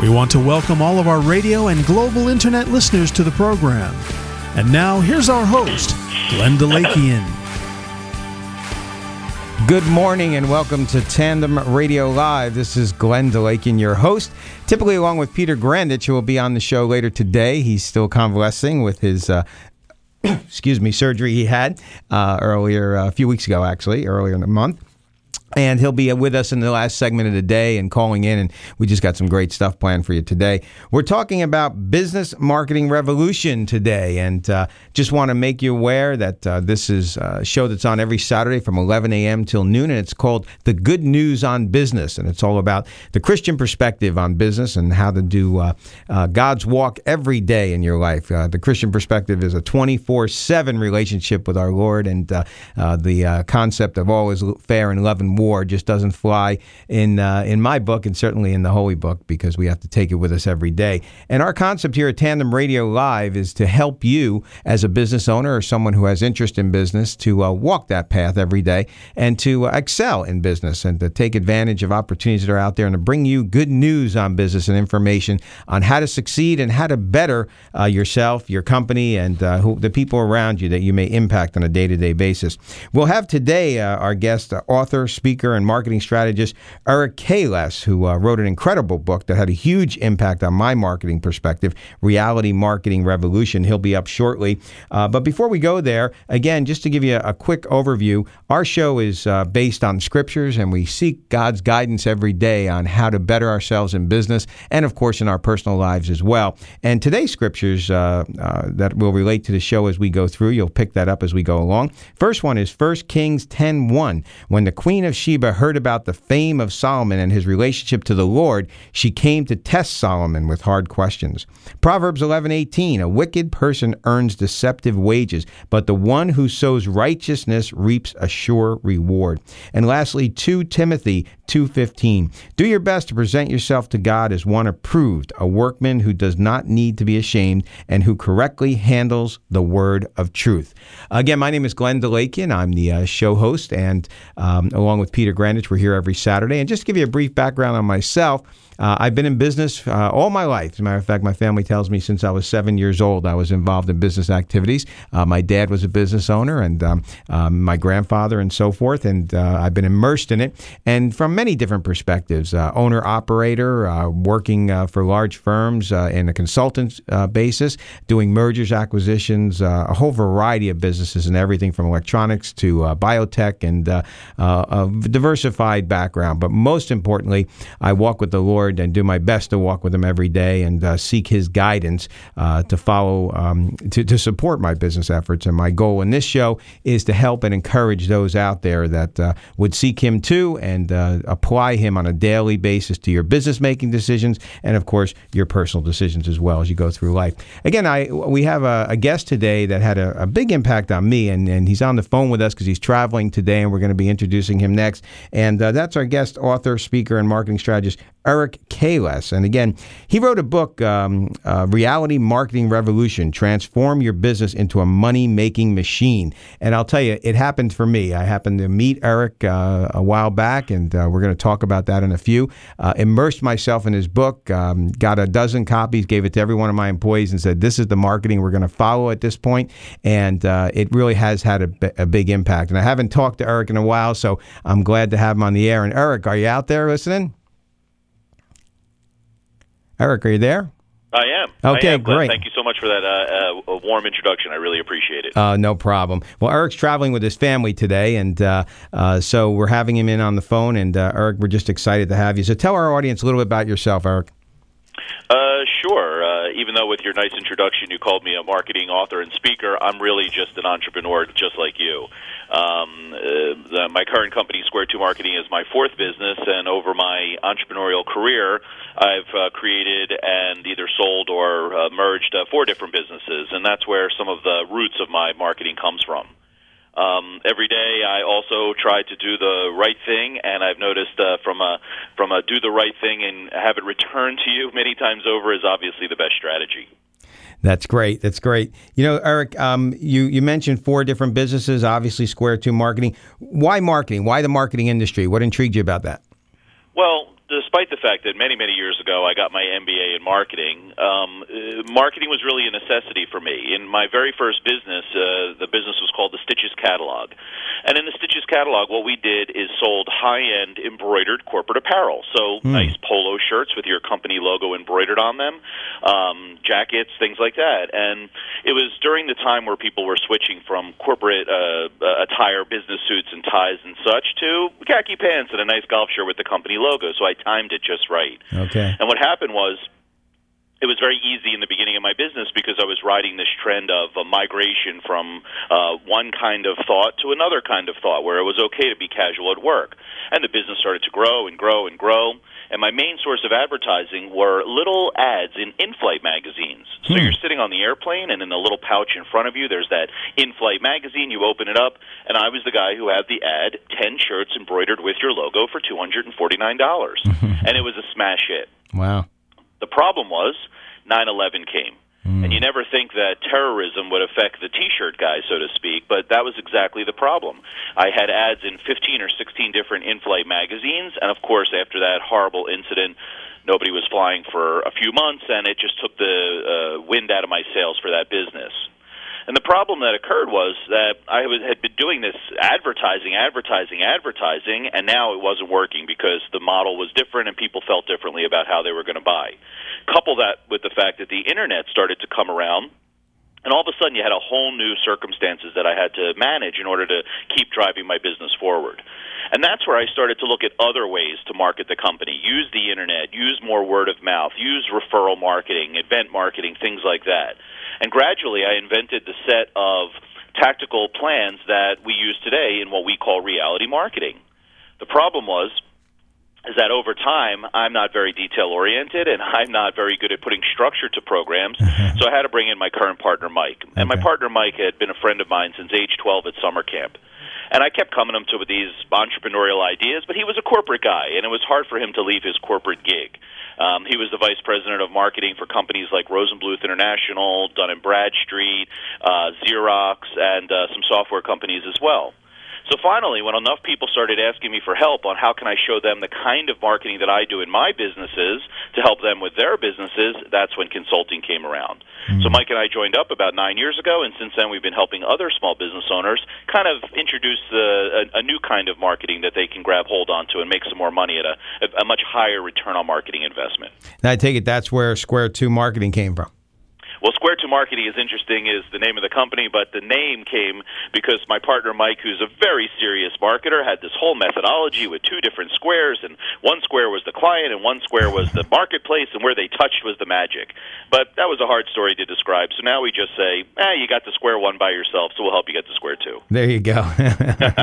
We want to welcome all of our radio and global internet listeners to the program. And now, here's our host, Glenn DeLakian. Good morning and welcome to Tandem Radio Live. This is Glenn DeLakian, your host, typically along with Peter Grandich, who will be on the show later today. He's still convalescing with his, uh, excuse me, surgery he had uh, earlier, uh, a few weeks ago, actually, earlier in the month. And he'll be with us in the last segment of the day and calling in. And we just got some great stuff planned for you today. We're talking about business marketing revolution today. And uh, just want to make you aware that uh, this is a show that's on every Saturday from 11 a.m. till noon. And it's called The Good News on Business. And it's all about the Christian perspective on business and how to do uh, uh God's walk every day in your life. Uh, the Christian perspective is a 24 7 relationship with our Lord. And uh, the concept of all is fair and love and war just doesn't fly in uh, in my book and certainly in the Holy Book because we have to take it with us every day. And our concept here at Tandem Radio Live is to help you as a business owner or someone who has interest in business to uh, walk that path every day and to uh, excel in business and to take advantage of opportunities that are out there and to bring you good news on business and information on how to succeed and how to better uh, yourself, your company, and uh, who, the people around you that you may impact on a day to day basis. We'll have today uh, our guest, author, speaker, and marketing strategist Eric Keiles, who uh, wrote an incredible book that had a huge impact on my marketing perspective, Reality Marketing Revolution. He'll be up shortly. Uh, but before we go there, again, just to give you a, a quick overview, our show is uh, based on scriptures, and we seek God's guidance every day on how to better ourselves in business and, of course, in our personal lives as well. And today's scriptures uh, uh, that will relate to the show as we go through, you'll pick that up as we go along. First one is 1 Kings 10:1. When the queen of Sheba heard about the fame of Solomon and his relationship to the Lord, she came to test Solomon with hard questions. Proverbs 11:18 A wicked person earns deceptive wages, but the one who sows righteousness reaps a sure reward. And lastly, 2 Timothy 2:15 Do your best to present yourself to God as one approved, a workman who does not need to be ashamed and who correctly handles the word of truth. Again, my name is Glenn DeLakian. I'm the uh, show host and um, along with Peter Grandich, we're here every Saturday. And just to give you a brief background on myself, uh, I've been in business uh, all my life. As a matter of fact, my family tells me since I was seven years old, I was involved in business activities. Uh, my dad was a business owner, and um, um, my grandfather, and so forth. And uh, I've been immersed in it, and from many different perspectives: uh, owner, operator, uh, working for large firms in a consultant basis, doing mergers, acquisitions, a whole variety of businesses, and everything from electronics to biotech, and a diversified background. But most importantly, I walk with the Lord Lord and do my best to walk with Him every day and uh, seek His guidance uh, to follow, um, to, to support my business efforts. And my goal in this show is to help and encourage those out there that uh, would seek Him too and uh, apply Him on a daily basis to your business making decisions and, of course, your personal decisions as well as you go through life. Again, I we have a, a guest today that had a, a, big impact on me, and, and he's on the phone with us because he's traveling today, and we're going to be introducing him next. And uh, that's our guest, author, speaker, and marketing strategist, Eric Keiles. And again, he wrote a book, um, uh, Reality Marketing Revolution Transform Your Business into a Money Making Machine. And I'll tell you, it happened for me. I happened to meet Eric uh, a while back, and uh, we're going to talk about that in a few. Uh, immersed myself in his book, um, got a dozen copies, gave it to every one of my employees, and said, This is the marketing we're going to follow at this point. And uh, it really has had a, a big impact. And I haven't talked to Eric in a while, so I'm glad to have him on the air. And Eric, are you out there listening? Eric, are you there? I am. Okay, I am, great. Thank you so much for that uh, uh, warm introduction. I really appreciate it. Uh, no problem. Well, Eric's traveling with his family today, and uh, uh, so we're having him in on the phone. And uh, Eric, we're just excited to have you. So tell our audience a little bit about yourself, Eric. Uh, sure. Uh, even though with your nice introduction you called me a marketing author and speaker, I'm really just an entrepreneur, just like you. Um, uh, the, my current company, Square Two Marketing, is my fourth business, and over my entrepreneurial career, I've uh, created and either sold or uh, merged uh, four different businesses, and that's where some of the roots of my marketing comes from. Um, every day, I also try to do the right thing, and I've noticed uh, from a from a do the right thing and have it returned to you many times over is obviously the best strategy. That's great. That's great. You know, Eric, um, you you mentioned four different businesses. Obviously, Square Two Marketing. Why marketing? Why the marketing industry? What intrigued you about that? Well, despite the fact that many, many years ago I got my MBA in marketing, um, uh, marketing was really a necessity for me. In my very first business, uh, the business was called the Stitches Catalog. And in the Stitches Catalog, what we did is sold high end embroidered corporate apparel. So nice polo shirts with your company logo embroidered on them, um, jackets, things like that. And it was during the time where people were switching from corporate uh, attire, business suits and ties and such, to khaki pants and a nice golf shirt with the company logo. So I timed it just right. Okay. And what happened was it was very easy in the beginning of my business because I was riding this trend of a migration from uh, one kind of thought to another kind of thought, where it was okay to be casual at work. And the business started to grow and grow and grow. And my main source of advertising were little ads in in-flight magazines. So you're sitting on the airplane, and in the little pouch in front of you, there's that in-flight magazine. You open it up, and I was the guy who had the ad: ten shirts embroidered with your logo for two hundred and forty-nine dollars, and it was a smash hit. Wow. The problem was 9/11 came. And you never think that terrorism would affect the T-shirt guy, so to speak, but that was exactly the problem. I had ads in 15 or 16 different in-flight magazines, and of course, after that horrible incident, nobody was flying for a few months, and it just took the uh, wind out of my sails for that business. And the problem that occurred was that I had been doing this advertising, advertising, advertising, and now it wasn't working because the model was different and people felt differently about how they were going to buy. Couple that with the fact that the internet started to come around, and all of a sudden you had a whole new circumstances that I had to manage in order to keep driving my business forward. And that's where I started to look at other ways to market the company. Use the internet, use more word of mouth, use referral marketing, event marketing, things like that. And gradually I invented the set of tactical plans that we use today in what we call reality marketing. The problem was is that over time I'm not very detail oriented and I'm not very good at putting structure to programs. so I had to bring in my current partner Mike. And my partner Mike had been a friend of mine since age 12 at summer camp. And I kept coming to him with these entrepreneurial ideas, but he was a corporate guy, and it was hard for him to leave his corporate gig. Um, he was the vice president of marketing for companies like Rosenbluth International, Dun and Bradstreet, uh, Xerox, and uh, some software companies as well. So finally, when enough people started asking me for help on how can I show them the kind of marketing that I do in my businesses to help them with their businesses, that's when consulting came around. Hmm. So Mike and I joined up about nine years ago, and since then we've been helping other small business owners kind of introduce the, a, a new kind of marketing that they can grab hold onto and make some more money at a, a much higher return on marketing investment. Now I take it that's where Square Two Marketing came from. Well, Square Two Marketing is interesting, is the name of the company, but the name came because my partner Mike, who's a very serious marketer, had this whole methodology with two different squares, and one square was the client, and one square was the marketplace, and where they touched was the magic. But that was a hard story to describe, so now we just say, eh, you got the square one by yourself, so we'll help you get the square two. There you go.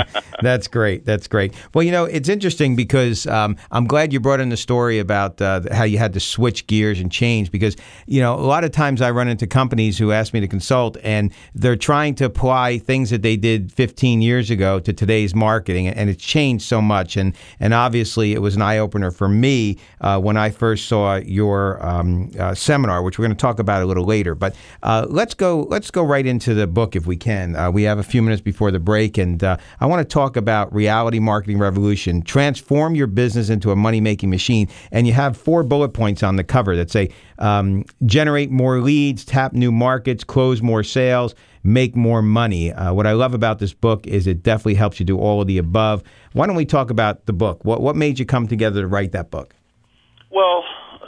That's great. That's great. Well, you know, it's interesting because um, I'm glad you brought in the story about uh, how you had to switch gears and change because, you know, a lot of times I run into companies who ask me to consult and they're trying to apply things that they did 15 years ago to today's marketing and it's changed so much. And, and obviously, it was an eye opener for me uh, when I first saw your um, uh, seminar, which we're going to talk about a little later. But uh, let's go. Let's go right into the book if we can. Uh, we have a few minutes before the break, and uh, I want to talk about reality marketing revolution. Transform your business into a money making machine. And you have four bullet points on the cover that say um, generate more leads, tap new markets, close more sales, make more money. Uh, what I love about this book is it definitely helps you do all of the above. Why don't we talk about the book? What what made you come together to write that book? Well,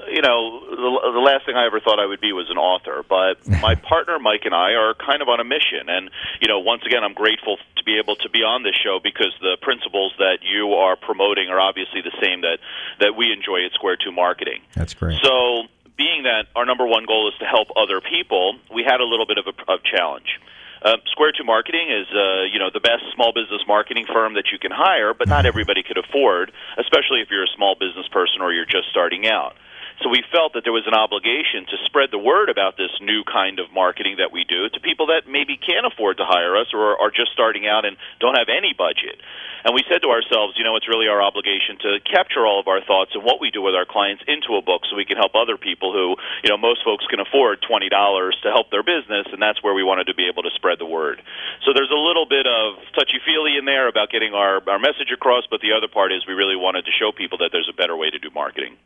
you know, the, the last thing I ever thought I would be was an author. But my partner Mike and I are kind of on a mission, and you know, once again, I'm grateful to be able to be on this show because the principles that you are promoting are obviously the same that that we enjoy at Square Two Marketing. That's great. So, being that our number one goal is to help other people, we had a little bit of a of challenge. Uh, Square Two Marketing is, uh, you know, the best small business marketing firm that you can hire, but not everybody could afford, especially if you're a small business person or you're just starting out. So we felt that there was an obligation to spread the word about this new kind of marketing that we do to people that maybe can't afford to hire us or are just starting out and don't have any budget. And we said to ourselves, you know, it's really our obligation to capture all of our thoughts and what we do with our clients into a book so we can help other people who, you know, most folks can afford $20 to help their business, and that's where we wanted to be able to spread the word. So there's a little bit of touchy feely in there about getting our, our message across, but the other part is we really wanted to show people that there's a better way to do marketing.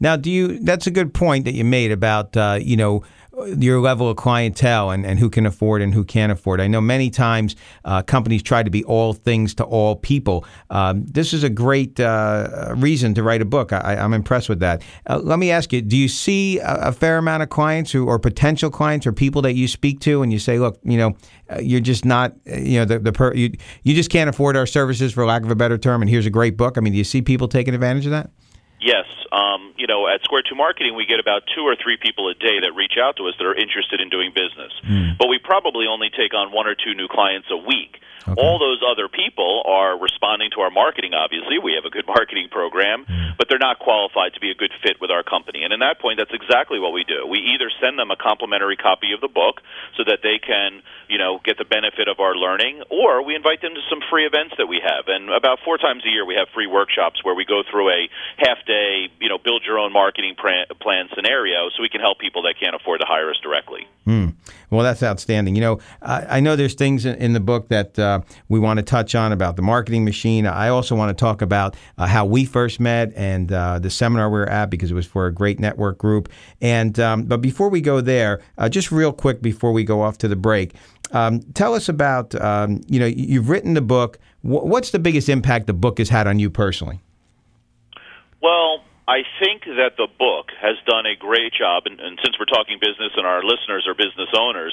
Now, do you? That's a good point that you made about uh, you know your level of clientele and, and who can afford and who can't afford. I know many times uh, companies try to be all things to all people. Um, this is a great uh, reason to write a book. I, am I'm impressed with that. Uh, let me ask you: Do you see a, a, fair amount of clients who, or potential clients, or people that you speak to, and you say, "Look, you know, uh, you're just not, uh, you know, the the per, you, you just can't afford our services, for lack of a better term." And here's a great book. I mean, do you see people taking advantage of that? Yes, um, you know, at Square Two Marketing, we get about two or three people a day that reach out to us that are interested in doing business. Mm. But we probably only take on one or two new clients a week. Okay. All those other people are responding to our marketing, obviously. We have a good marketing program, mm. but they're not qualified to be a good fit with our company. And in that point, that's exactly what we do. We either send them a complimentary copy of the book so that they can, you know, get the benefit of our learning, or we invite them to some free events that we have. And about four times a year, we have free workshops where we go through a half day, you know, build your own marketing plan scenario so we can help people that can't afford to hire us directly. Mm. Well, that's outstanding. You know, I, I know there's things in, in the book that uh, we want to touch on about the marketing machine. I also want to talk about uh, how we first met and uh, the seminar we were at because it was for a great network group. And um, but before we go there, uh, just real quick before we go off to the break, um, tell us about um, you know you've written the book. W- what's the biggest impact the book has had on you personally? Well, I think that the book has done a great job, and, and, since we're talking business and our listeners are business owners,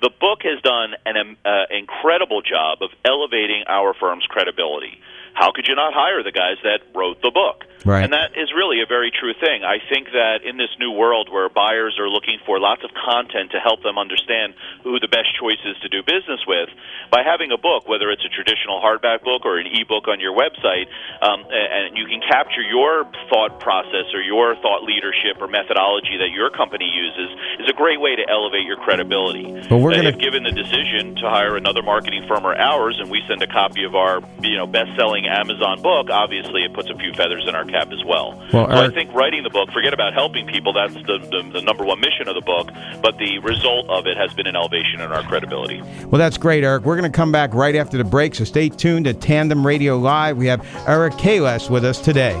the book has done an uh, incredible job of elevating our firm's credibility how could you not hire the guys that wrote the book? Right. And that is really a very true thing. I think that in this new world where buyers are looking for lots of content to help them understand who the best choice is to do business with, by having a book, whether it's a traditional hardback book or an ebook on your website, um, and you can capture your thought process or your thought leadership or methodology that your company uses, is a great way to elevate your credibility. Well, we're gonna... If given the decision to hire another marketing firm or ours, and we send a copy of our you know best-selling Amazon book, obviously it puts a few feathers in our cap as well. well so I think writing the book, forget about helping people, that's the, the, the, number one mission of the book, but the result of it has been an elevation in our credibility. Well, that's great, Eric. We're going to come back right after the break, so stay tuned to Tandem Radio Live. We have Eric Keiles with us today.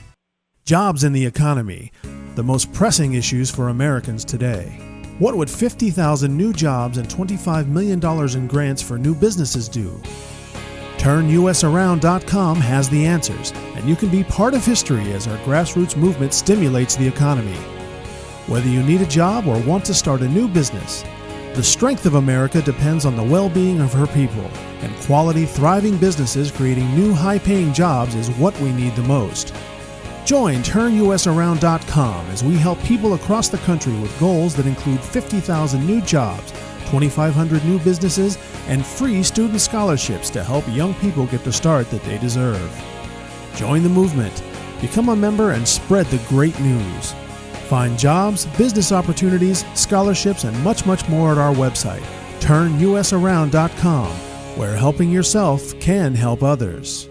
Jobs in the economy, the most pressing issues for Americans today. What would 50,000 new jobs and $25 million in grants for new businesses do? TurnUSAround.com has the answers, and you can be part of history as our grassroots movement stimulates the economy. Whether you need a job or want to start a new business, the strength of America depends on the well being of her people, and quality, thriving businesses creating new high paying jobs is what we need the most. Join TurnUSAround.com as we help people across the country with goals that include 50,000 new jobs, 2,500 new businesses, and free student scholarships to help young people get the start that they deserve. Join the movement, become a member, and spread the great news. Find jobs, business opportunities, scholarships, and much, much more at our website, turnusaround.com, where helping yourself can help others.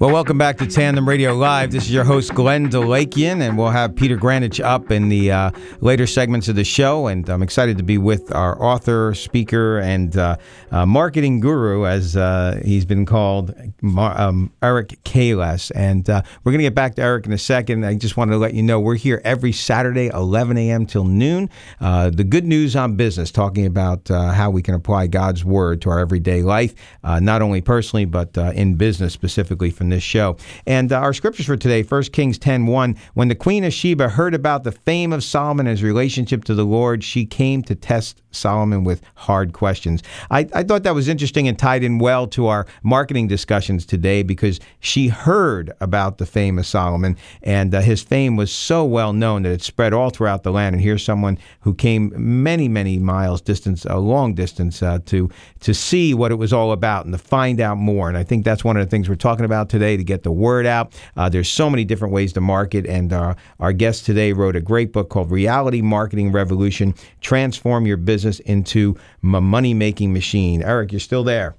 Well, welcome back to Tandem Radio Live. This is your host, Glenn Delakian, and we'll have Peter Grandich up in the uh, later segments of the show. And I'm excited to be with our author, speaker, and uh, uh, marketing guru, as uh, he's been called, um, Eric Keiles. And uh, we're going to get back to Eric in a second. I just wanted to let you know we're here every Saturday, 11 a.m. till noon. Uh, the good news on business, talking about how we can apply God's word to our everyday life, not only personally, but in business specifically this show. And uh, our scriptures for today, 1 Kings 10 1. When the Queen of Sheba heard about the fame of Solomon and his relationship to the Lord, she came to test Solomon with hard questions. I, I thought that was interesting and tied in well to our marketing discussions today because she heard about the fame of Solomon, and uh, his fame was so well known that it spread all throughout the land. And here's someone who came many, many miles distance, a long distance, uh, to to see what it was all about and to find out more. And I think that's one of the things we're talking about today to get the word out. Uh, there's so many different ways to market, and uh, our guest today wrote a great book called Reality Marketing Revolution: Transform Your Business into a Money Making Machine. Eric, you're still there.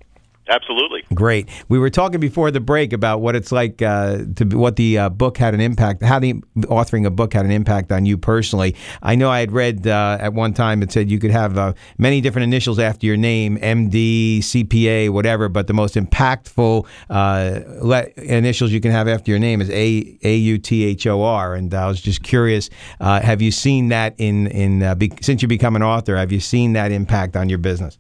Absolutely. Great. We were talking before the break about what it's like uh, to what the uh, book had an impact, how the authoring a book had an impact on you personally. I know I had read uh, at one time it said you could have uh, many different initials after your name, MD, CPA, whatever, but the most impactful uh, le- initials you can have after your name is A A U T H O R. And I was just curious, uh, have you seen that in in be- since you become an author? Have you seen that impact on your business?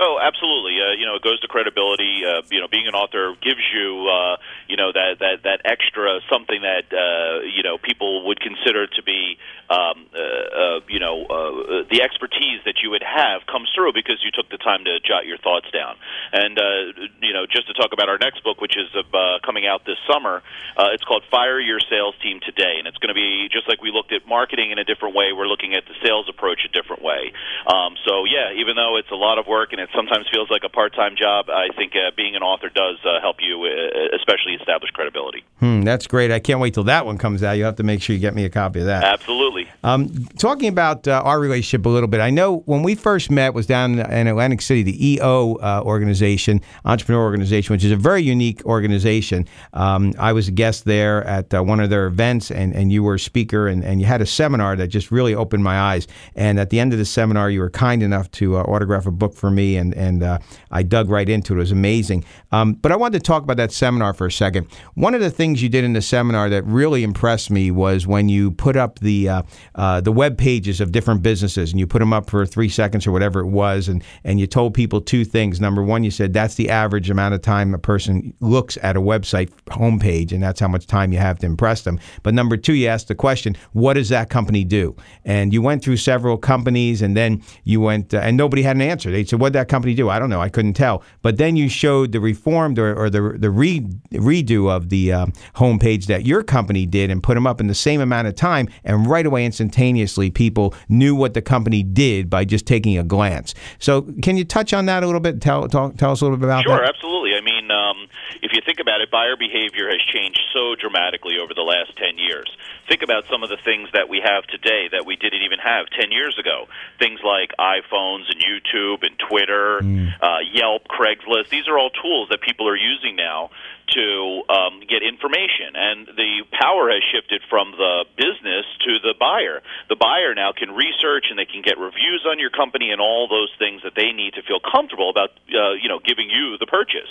Oh, absolutely. Uh, you know, it goes to credibility. Uh, you know, being an author gives you, uh, you know, that that that extra something that uh, you know people would consider to be, um, uh, uh, you know, uh, the expertise that you would have comes through because you took the time to jot your thoughts down. And uh, you know, just to talk about our next book, which is uh, coming out this summer, uh, it's called Fire Your Sales Team Today, and it's going to be just like we looked at marketing in a different way. We're looking at the sales approach a different way. Um, so yeah, even though it's a lot of work and it sometimes feels like a part-time job, I think uh, being an author does uh, help you, uh, especially establish credibility. Hmm, that's great. I can't wait till that one comes out. You have to make sure you get me a copy of that. Absolutely. Um, talking about uh, our relationship a little bit, I know when we first met was down in Atlantic City, the EO uh, organization, entrepreneur organization, which is a very unique organization. Um, I was a guest there at uh, one of their events, and, and you were a speaker, and, and you had a seminar that just really opened my eyes. And at the end of the seminar, you were kind enough to autograph a book for me and and uh, I dug right into it. It was amazing. Um, but I wanted to talk about that seminar for a second. One of the things you did in the seminar that really impressed me was when you put up the uh, uh, the web pages of different businesses and you put them up for three seconds or whatever it was, and and you told people two things. Number one, you said that's the average amount of time a person looks at a website homepage, and that's how much time you have to impress them. But number two, you asked the question, what does that company do? And you went through several companies, and then you went, uh, and nobody had an answer. They said, what did that company do? I don't know. I couldn't tell. But then you showed the reformed or, or the the re, redo of the um, homepage that your company did and put them up in the same amount of time, and right away, instantaneously, people knew what the company did by just taking a glance. So, can you touch on that a little bit? Tell talk, tell us a little bit about sure, that. Sure, absolutely. I mean, um, if you think about it, buyer behavior has changed so dramatically over the last ten years. Think about some of the things that we have today that we didn't even have ten years ago. Things like iPhones and YouTube and Twitter mm. uh, Yelp, Craigslist. These are all tools that people are using now to um, get information, and the power has shifted from the business to the buyer. The buyer now can research and they can get reviews on your company and all those things that they need to feel comfortable about, uh, you know, giving you the purchase.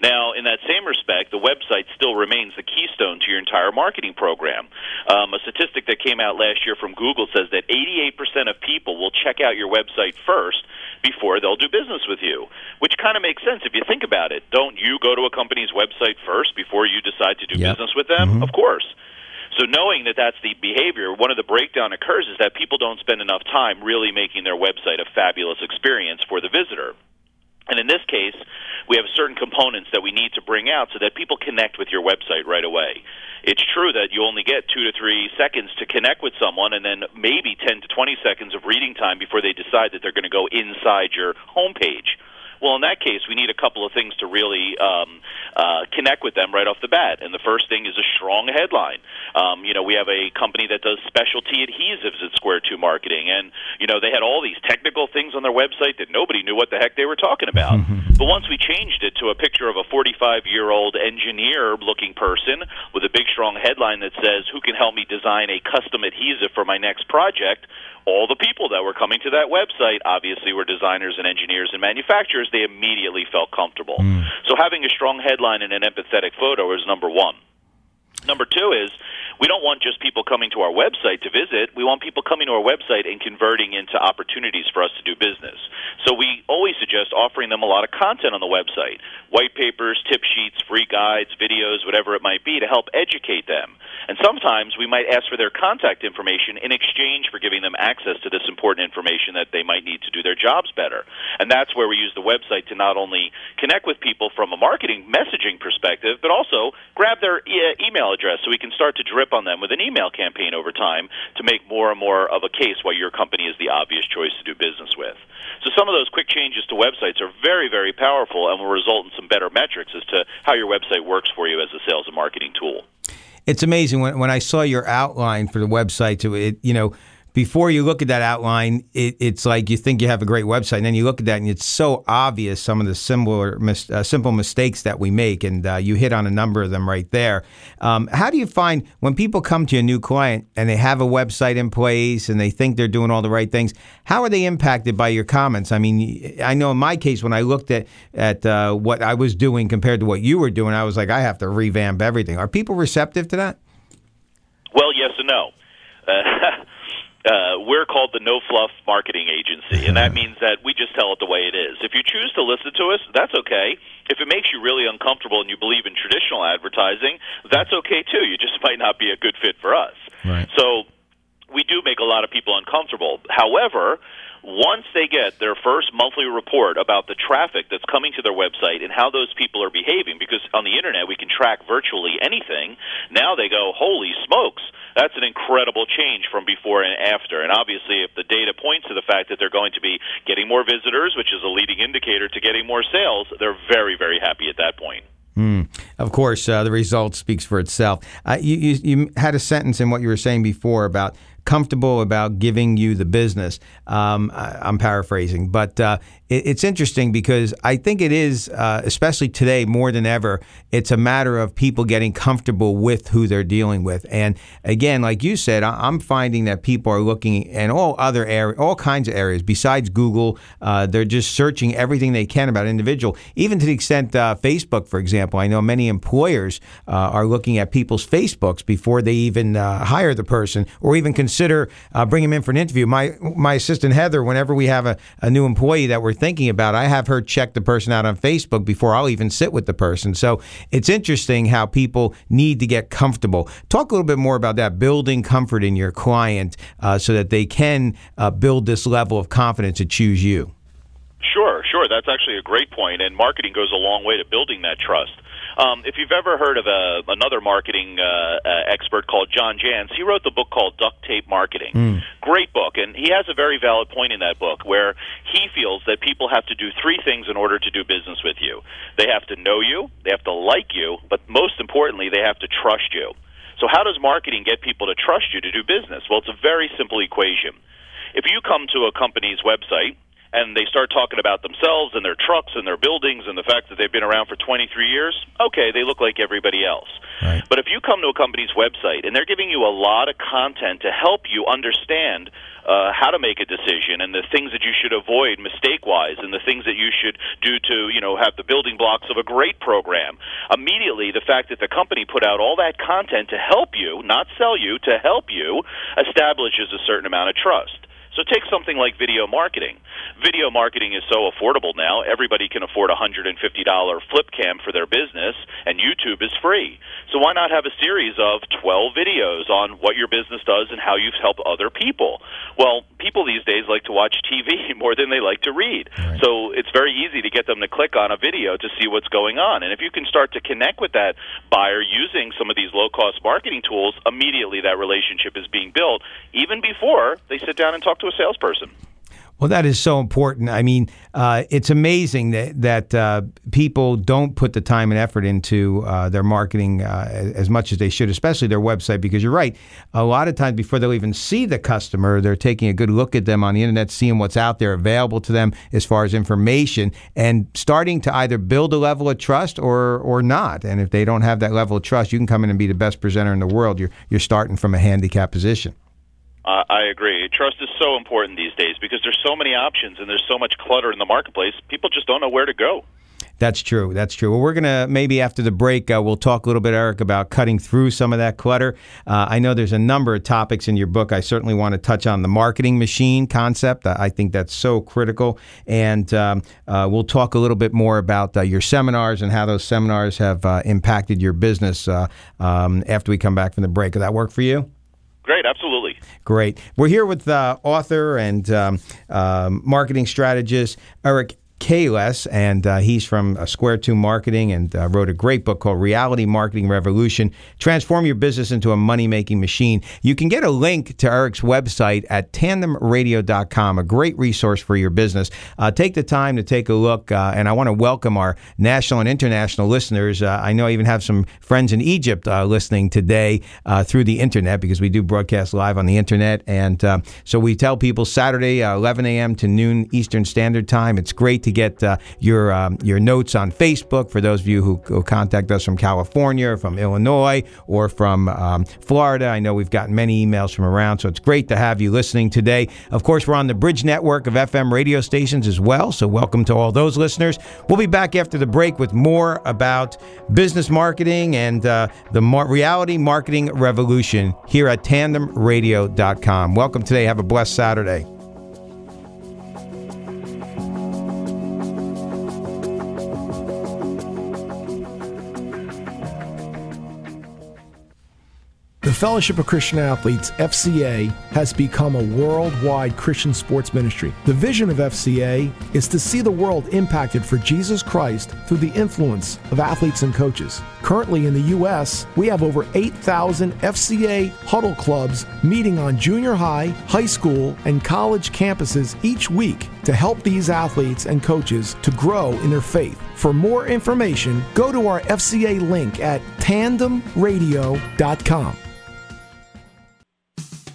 Now, in that same respect, the website still remains the keystone to your entire marketing program. Um, a statistic that came out last year from Google says that 88% of people will check out your website first before they'll do business with you, which kind of makes sense if you think about it. Don't you go to a company's website first before you decide to do yep. business with them? Mm-hmm. Of course. So knowing that that's the behavior, one of the breakdown occurs is that people don't spend enough time really making their website a fabulous experience for the visitor. And in this case, we have certain components that we need to bring out so that people connect with your website right away. It's true that you only get two to three seconds to connect with someone, and then maybe 10 to 20 seconds of reading time before they decide that they're going to go inside your homepage. Well, in that case, we need a couple of things to really um, uh, connect with them right off the bat. And the first thing is a strong headline. Um, you know, we have a company that does specialty adhesives at Square Two Marketing, and you know they had all these technical things on their website that nobody knew what the heck they were talking about. but once we changed it to a picture of a 45-year-old engineer-looking person with a big, strong headline that says, "Who can help me design a custom adhesive for my next project?" all the people that were coming to that website obviously were designers and engineers and manufacturers. They immediately felt comfortable. Hmm. So having a strong headline and an empathetic photo is number one. Number two is we don't want just people coming to our website to visit. We want people coming to our website and converting into opportunities for us to do business. So we always suggest offering them a lot of content on the website white papers, tip sheets, free guides, videos, whatever it might be to help educate them. And sometimes we might ask for their contact information in exchange for giving them access to this important information that they might need to do their jobs better. And that's where we use the website to not only connect with people from a marketing messaging perspective, but also grab their e- email address so we can start to drip on them with an email campaign over time to make more and more of a case why your company is the obvious choice to do business with. So some of those quick changes to websites are very, very powerful and will result in some better metrics as to how your website works for you as a sales and marketing tool. It's amazing when when I saw your outline for the website. To it, you know, before you look at that outline, it, it's like you think you have a great website, and then you look at that, and it's so obvious some of the similar, mis- uh, simple mistakes that we make, and uh, you hit on a number of them right there. Um, how do you find when people come to a new client and they have a website in place and they think they're doing all the right things? How are they impacted by your comments? I mean, I know in my case when I looked at at uh, what I was doing compared to what you were doing, I was like, I have to revamp everything. Are people receptive to that? Well, yes and no. Uh, we're called the No Fluff Marketing Agency, and that means that we just tell it the way it is. If you choose to listen to us, that's okay. If it makes you really uncomfortable and you believe in traditional advertising, that's okay too. You just might not be a good fit for us. Right. So we do make a lot of people uncomfortable. However, once they get their first monthly report about the traffic that's coming to their website and how those people are behaving, because on the internet we can track virtually anything, now they go, holy smokes, that's an incredible change from before and after. And obviously, if the data points to the fact that they're going to be getting more visitors, which is a leading indicator to getting more sales, they're very, very happy at that point. Mm. Of course, uh, the result speaks for itself. Uh, you, you, you had a sentence in what you were saying before about comfortable about giving you the business. Um, I, I'm paraphrasing, but uh, it, it's interesting because I think it is, uh, especially today more than ever, it's a matter of people getting comfortable with who they're dealing with. And again, like you said, I, I'm finding that people are looking in all other areas, all kinds of areas besides Google. Uh, they're just searching everything they can about an individual, even to the extent uh, Facebook, for example. I know many employers uh, are looking at people's Facebooks before they even uh, hire the person or even consider uh, bringing them in for an interview. My my assistant Heather, whenever we have a, a new employee that we're thinking about, I have her check the person out on Facebook before I'll even sit with the person. So it's interesting how people need to get comfortable. Talk a little bit more about that, building comfort in your client uh, so that they can uh, build this level of confidence to choose you. Sure, sure. That's actually a great point, and marketing goes a long way to building that trust. Um, if you've ever heard of a, another marketing uh, uh, expert called John Jantsch, he wrote the book called Duct Tape Marketing. Great book, and he has a very valid point in that book where he feels that people have to do three things in order to do business with you. They have to know you, they have to like you, but most importantly, they have to trust you. So, how does marketing get people to trust you to do business? Well, it's a very simple equation. If you come to a company's website and they start talking about themselves and their trucks and their buildings and the fact that they've been around for 23 years, okay, they look like everybody else. Right. But if you come to a company's website and they're giving you a lot of content to help you understand uh, how to make a decision and the things that you should avoid mistake wise and the things that you should do to you know have the building blocks of a great program immediately the fact that the company put out all that content to help you not sell you to help you establishes a certain amount of trust so take something like video marketing. Video marketing is so affordable now. Everybody can afford a $150 flip cam for their business, and YouTube is free. So why not have a series of 12 videos on what your business does and how you've helped other people? Well, people these days like to watch TV more than they like to read. Right. So it's very easy to get them to click on a video to see what's going on. And if you can start to connect with that buyer using some of these low cost marketing tools, immediately that relationship is being built even before they sit down and talk to a salesperson. Well, that is so important. I mean, uh, it's amazing that that uh, people don't put the time and effort into uh, their marketing uh, as much as they should, especially their website. Because you're right, a lot of times before they'll even see the customer, they're taking a good look at them on the internet, seeing what's out there available to them as far as information, and starting to either build a level of trust or or not. And if they don't have that level of trust, you can come in and be the best presenter in the world. You're you're starting from a handicap position. Uh, I agree. Trust is so important these days because there's so many options and there's so much clutter in the marketplace. People just don't know where to go. That's true. That's true. Well, we're going to maybe after the break, uh, we'll talk a little bit, Eric, about cutting through some of that clutter. Uh, I know there's a number of topics in your book. I certainly want to touch on the marketing machine concept. I think that's so critical. And um, uh, we'll talk a little bit more about uh, your seminars and how those seminars have uh, impacted your business uh, um, after we come back from the break. Will that work for you? Great, absolutely. Great. We're here with uh, author and um, um, marketing strategist Eric Keiles, and uh, he's from uh, Square Two Marketing and uh, wrote a great book called Reality Marketing Revolution Transform Your Business into a Money Making Machine. You can get a link to Eric's website at tandemradio.com, a great resource for your business. Uh, take the time to take a look, uh, and I want to welcome our national and international listeners. Uh, I know I even have some friends in Egypt listening today through the internet because we do broadcast live on the internet. And so we tell people Saturday, 11 a.m. to noon Eastern Standard Time. It's great to to get uh, your um, your notes on Facebook for those of you who, who, contact us from California, from Illinois, or from um, Florida. I know we've gotten many emails from around, so it's great to have you listening today. Of course, we're on the Bridge network of FM radio stations as well, so welcome to all those listeners. We'll be back after the break with more about business marketing and uh, the mar- reality marketing revolution here at tandemradio.com. Welcome today. Have a blessed Saturday. Fellowship of Christian Athletes, FCA, has become a worldwide Christian sports ministry. The vision of FCA is to see the world impacted for Jesus Christ through the influence of athletes and coaches. Currently in the U.S., we have over 8,000 FCA huddle clubs meeting on junior high, high school, and college campuses each week to help these athletes and coaches to grow in their faith. For more information, go to our FCA link at tandemradio.com.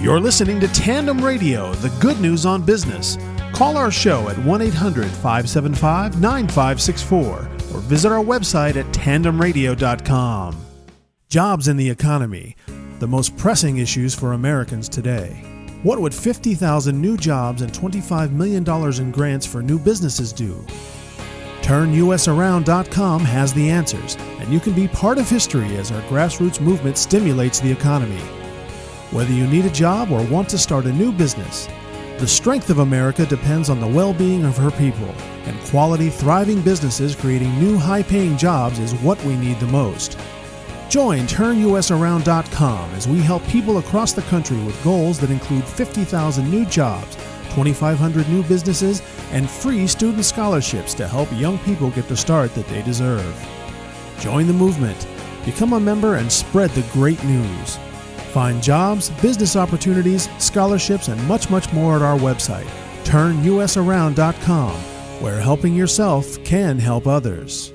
You're listening to Tandem Radio, the good news on business. Call our show at 1 800 575 9564 or visit our website at tandemradio.com. Jobs in the economy, the most pressing issues for Americans today. What would 50,000 new jobs and $25 million in grants for new businesses do? TurnUSAround.com has the answers, and you can be part of history as our grassroots movement stimulates the economy. Whether you need a job or want to start a new business, the strength of America depends on the well being of her people, and quality, thriving businesses creating new high paying jobs is what we need the most. Join TurnUSAround.com as we help people across the country with goals that include 50,000 new jobs, 2,500 new businesses, and free student scholarships to help young people get the start that they deserve. Join the movement, become a member, and spread the great news. Find jobs, business opportunities, scholarships, and much, much more at our website, turnusaround.com, where helping yourself can help others.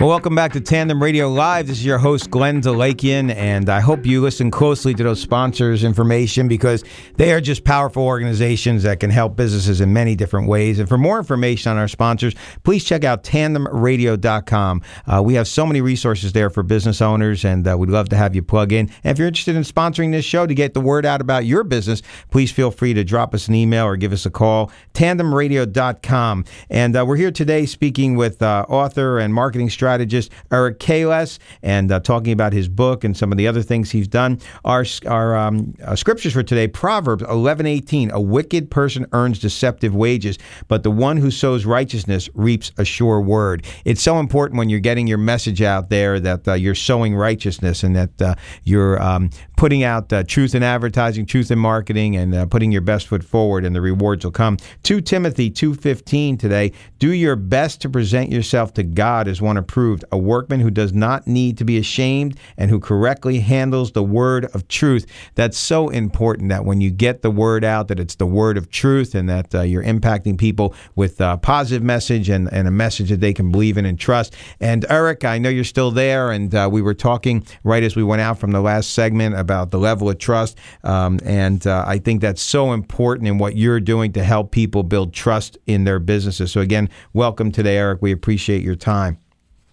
Well, welcome back to Tandem Radio Live. This is your host, Glenn Delakian, and I hope you listen closely to those sponsors' information because they are just powerful organizations that can help businesses in many different ways. And for more information on our sponsors, please check out tandemradio.com. Uh, we have so many resources there for business owners, and uh, we'd love to have you plug in. And if you're interested in sponsoring this show to get the word out about your business, please feel free to drop us an email or give us a call, tandemradio.com. And uh, we're here today speaking with uh, author and marketing strategist strategist Eric Keiles and uh, talking about his book and some of the other things he's done. Our, our um, uh, scriptures for today Proverbs 11:18 A wicked person earns deceptive wages, but the one who sows righteousness reaps a sure word. It's so important when you're getting your message out there that uh, you're sowing righteousness and that uh, you're um, putting out uh, truth in advertising, truth in marketing, and uh, putting your best foot forward, and the rewards will come. 2 Timothy 2.15 today, do your best to present yourself to God as one approved, a workman who does not need to be ashamed and who correctly handles the word of truth. That's so important that when you get the word out, that it's the word of truth and that uh, you're impacting people with a positive message and, and a message that they can believe in and trust. And Eric, I know you're still there, and uh, we were talking right as we went out from the last segment about the level of trust. Um, and uh, I think that's so important in what you're doing to help people build trust in their businesses. So, again, welcome today, Eric. We appreciate your time.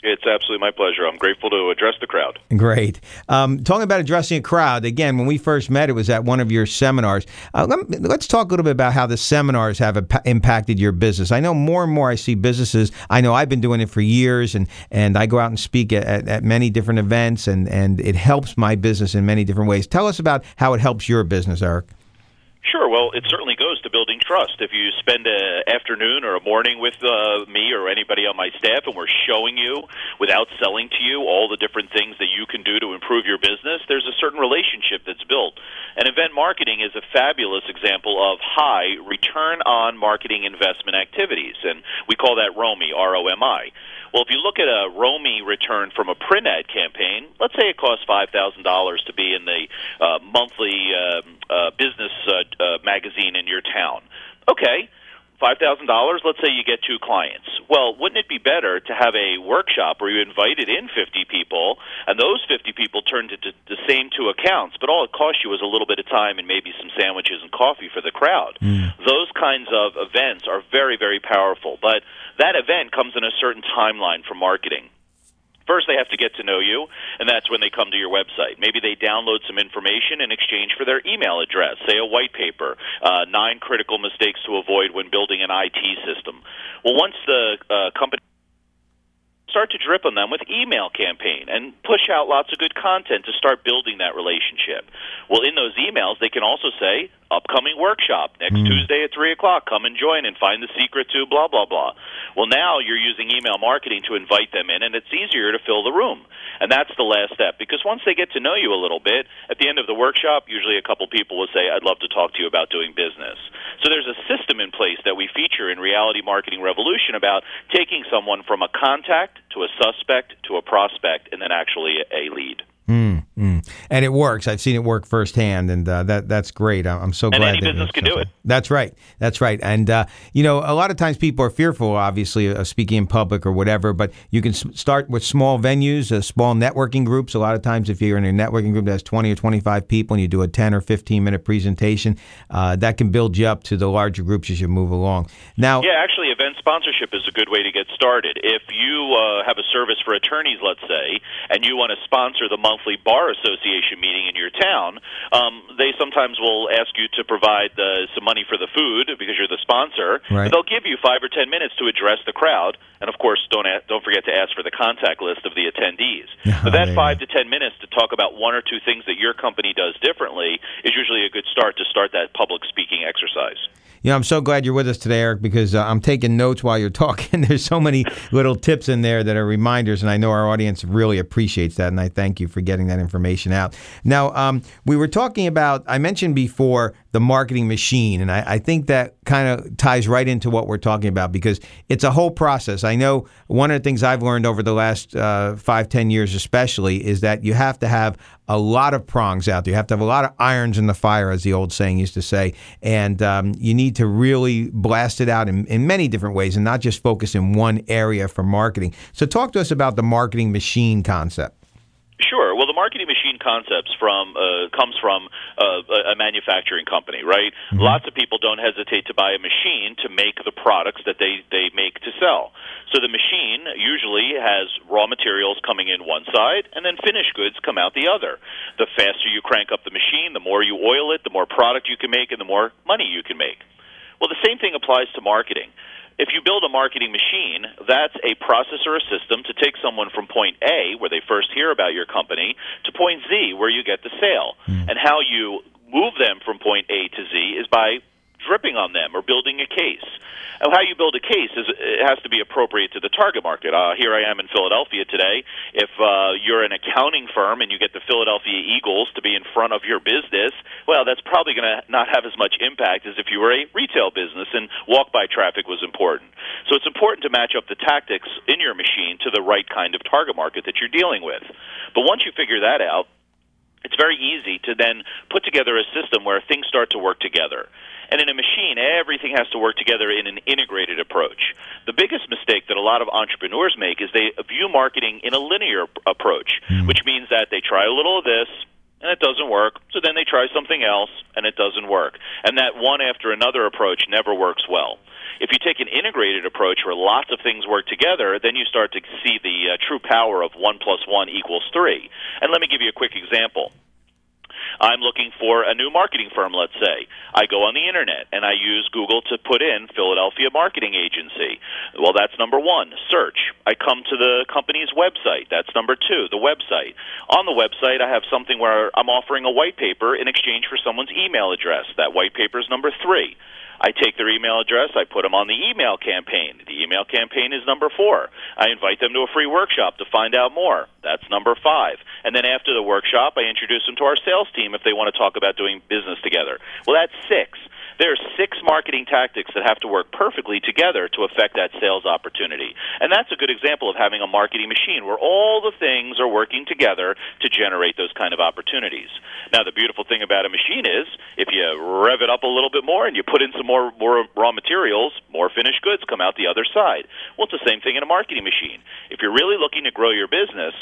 It's absolutely my pleasure. I'm grateful to address the crowd. Great. Um, talking about addressing a crowd, again, when we first met, it was at one of your seminars. Uh, let, us talk a little bit about how the seminars have imp- impacted your business. I know more and more I see businesses. I know I've been doing it for years, and, and I go out and speak at, at, at many different events, and, and it helps my business in many different ways. Tell us about how it helps your business, Eric. Sure. Well, it certainly goes to building trust. If you spend an afternoon or a morning with uh, me or anybody on my staff, and we're showing you, without selling to you, all the different things that you can do to improve your business, there's a certain relationship that's built. And event marketing is a fabulous example of high return on marketing investment activities, and we call that ROMI, R O M I. Well, if you look at a ROMI return from a print ad campaign, let's say it costs five thousand dollars to be in the uh, monthly uh, uh, business uh, uh, magazine in your town. Okay, five thousand dollars. Let's say you get two clients. Well, wouldn't it be better to have a workshop where you invited in fifty people, and those fifty people turned into the same two accounts, but all it cost you was a little bit of time and maybe some sandwiches and coffee for the crowd. Mm. Those kinds of events are very, very powerful, but that event comes in a certain timeline for marketing. First, they have to get to know you, and that's when they come to your website. Maybe they download some information in exchange for their email address, say a white paper, uh, nine critical mistakes to avoid when building an IT system. Well, once the uh, company start to drip on them with email campaign and push out lots of good content to start building that relationship. Well, in those emails, they can also say, upcoming workshop next mm. Tuesday at 3 o'clock. Come and join and find the secret to blah, blah, blah. Well, now you're using email marketing to invite them in, and it's easier to fill the room. And that's the last step because once they get to know you a little bit, at the end of the workshop, usually a couple people will say, I'd love to talk to you about doing business. So there's a system in place that we feature in Reality Marketing Revolution about taking someone from a contact to a suspect to a prospect and then actually a lead. And it works. I've seen it work firsthand, and uh, that that's great. I'm so and glad. any business can do it. That's right. That's right. And uh, you know, a lot of times people are fearful, obviously, of speaking in public or whatever. But you can start with small venues, uh, small networking groups. A lot of times, if you're in a networking group that has 20 or 25 people, and you do a 10 or 15 minute presentation, uh, that can build you up to the larger groups as you move along. Now, yeah, actually, event sponsorship is a good way to get started. If you uh, have a service for attorneys, let's say, and you want to sponsor the monthly bar association meeting in your town, um, they sometimes will ask you to provide uh, some money for the food because you're the sponsor. Right. They'll give you five or ten minutes to address the crowd, and of course, don't don't forget to ask for the contact list of the attendees. but that five to ten minutes to talk about one or two things that your company does differently is usually a good start to start that public speaking exercise. You know, I'm so glad you're with us today, Eric, because uh, I'm taking notes while you're talking. There's so many little tips in there that are reminders, and I know our audience really appreciates that. And I thank you for getting that information out. Now, um, we were talking about. I mentioned before the marketing machine. And I, I think that kind of ties right into what we're talking about because it's a whole process. I know one of the things I've learned over the last uh, five, ten years, especially, is that you have to have a lot of prongs out there. You have to have a lot of irons in the fire, as the old saying used to say. And um, you need to really blast it out in, in many different ways and not just focus in one area for marketing. So, talk to us about the marketing machine concept. Sure. Well, the marketing machine concepts from uh, comes from uh, a manufacturing company, right? Mm-hmm. Lots of people don't hesitate to buy a machine to make the products that they they make to sell. So the machine usually has raw materials coming in one side, and then finished goods come out the other. The faster you crank up the machine, the more you oil it, the more product you can make, and the more money you can make. Well, the same thing applies to marketing if you build a marketing machine, that's a process or a system to take someone from point A, where they first hear about your company, to point Z, where you get the sale. Mm. And how you move them from point A to Z is by dripping on them or building a case. And how you build a case is it has to be appropriate to the target market. Uh, here I am in Philadelphia today. If uh, you're an accounting firm and you get the Philadelphia Eagles to be in front of your business, well, that's probably going to not have as much impact as if you were a retail business and walk by traffic was important. So it's important to match up the tactics in your machine to the right kind of target market that you're dealing with. But once you figure that out, it's very easy to then put together a system where things start to work together. And in a machine, everything has to work together in an integrated approach. The biggest mistake that a lot of entrepreneurs make is they view marketing in a linear approach, mm. which means that they try a little of this, and it doesn't work. So then they try something else, and it doesn't work. And that one after another approach never works well. If you take an integrated approach where lots of things work together, then you start to see the uh, true power of one plus one equals three. And let me give you a quick example. I'm looking for a new marketing firm, let's say. I go on the internet and I use Google to put in Philadelphia Marketing Agency. Well, that's number one, search. I come to the company's website. That's number two, the website. On the website, I have something where I'm offering a white paper in exchange for someone's email address. That white paper is number three. I take their email address, I put them on the email campaign. The email campaign is number four. I invite them to a free workshop to find out more. That's number five. And then after the workshop, I introduce them to our sales team if they want to talk about doing business together. Well, that's six. There are six marketing tactics that have to work perfectly together to affect that sales opportunity. And that's a good example of having a marketing machine where all the things are working together to generate those kind of opportunities. Now, the beautiful thing about a machine is if you rev it up a little bit more and you put in some more, more raw materials, more finished goods come out the other side. Well, it's the same thing in a marketing machine. If you're really looking to grow your business,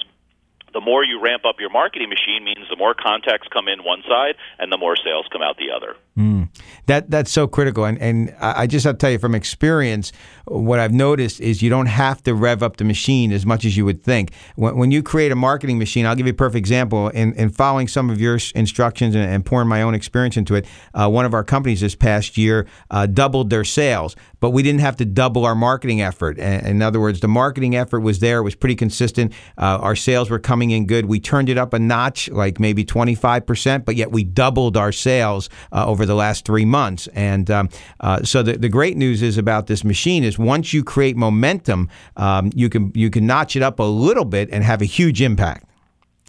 the more you ramp up your marketing machine means the more contacts come in one side and the more sales come out the other. Mm. That that's so critical, and and I just have to tell you from experience, what I've noticed is you don't have to rev up the machine as much as you would think. When, when you create a marketing machine, I'll give you a perfect example. In, in following some of your instructions and, and pouring my own experience into it, uh, one of our companies this past year uh, doubled their sales, but we didn't have to double our marketing effort. In other words, the marketing effort was there; it was pretty consistent. Uh, our sales were coming in good. We turned it up a notch, like maybe twenty five percent, but yet we doubled our sales uh, over the last three months. And um, uh, so the, the great news is about this machine is once you create momentum, um, you can you can notch it up a little bit and have a huge impact.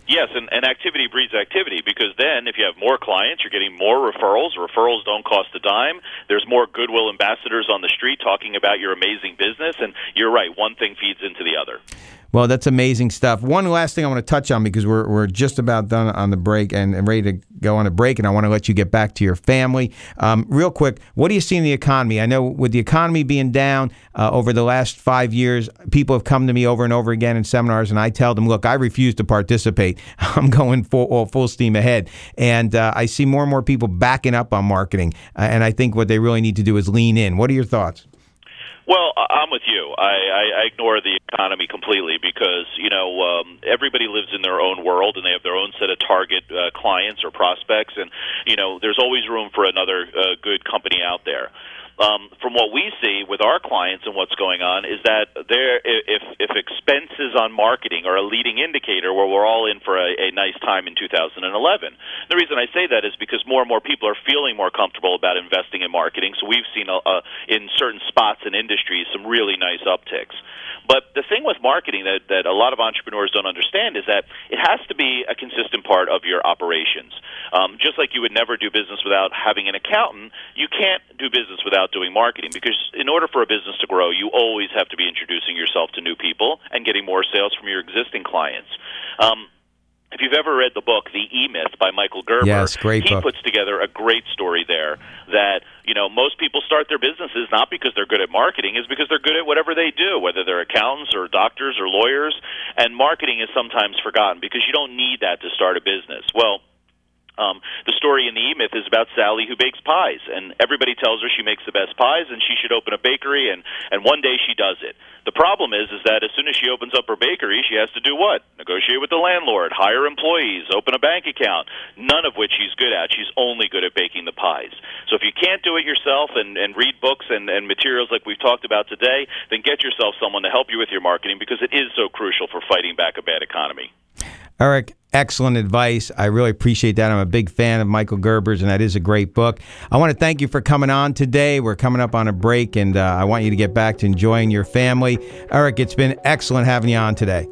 Yes, and, and activity breeds activity because then if you have more clients, you're getting more referrals. Referrals don't cost a dime. There's more goodwill ambassadors on the street talking about your amazing business, and you're right, one thing feeds into the other. Well, that's amazing stuff. One last thing I want to touch on because we're, we're just about done on the break and, and ready to go on a break, and I want to let you get back to your family. Um, real quick, what do you see in the economy? I know with the economy being down uh, over the last five years, people have come to me over and over again in seminars, and I tell them, look, I refuse to participate. I'm going full, full steam ahead. And uh, I see more and more people backing up on marketing, uh, and I think what they really need to do is lean in. What are your thoughts? Well, I'm with you. I, I, ignore the economy completely because you know um, everybody lives in their own world and they have their own set of target uh, clients or prospects, and you know there's always room for another uh, good company out there. Um, from what we see with our clients and what's going on is that there, if if expenses on marketing are a leading indicator, where we're all in for a, a nice time in 2011. The reason I say that is because more and more people are feeling more comfortable about investing in marketing. So we've seen a, a, in certain spots and industries some really nice upticks. But the thing with marketing that, that a lot of entrepreneurs don't understand is that it has to be a consistent part of your operations. Um, just like you would never do business without having an accountant, you can't do business without doing marketing because in order for a business to grow, you always have to be introducing yourself to new people and getting more sales from your existing clients. Um, if you've ever read the book The E Myth by Michael Gerber, Yes, great he book. puts together a great story there that you know most people start their businesses not because they're good at marketing, is because they're good at whatever they do, whether they're accountants or doctors or lawyers. And marketing is sometimes forgotten because you don't need that to start a business. Well. Um, the story in the E Myth is about Sally who bakes pies, and everybody tells her she makes the best pies, and she should open a bakery. And and one day she does it. The problem is, is that as soon as she opens up her bakery, she has to do what? Negotiate with the landlord, hire employees, open a bank account. None of which she's good at. She's only good at baking the pies. So if you can't do it yourself and and read books and and materials like we've talked about today, then get yourself someone to help you with your marketing because it is so crucial for fighting back a bad economy. Eric, excellent advice. I really appreciate that. I'm a big fan of Michael Gerber's, and that is a great book. I want to thank you for coming on today. We're coming up on a break, and uh, I want you to get back to enjoying your family. Eric, it's been excellent having you on today.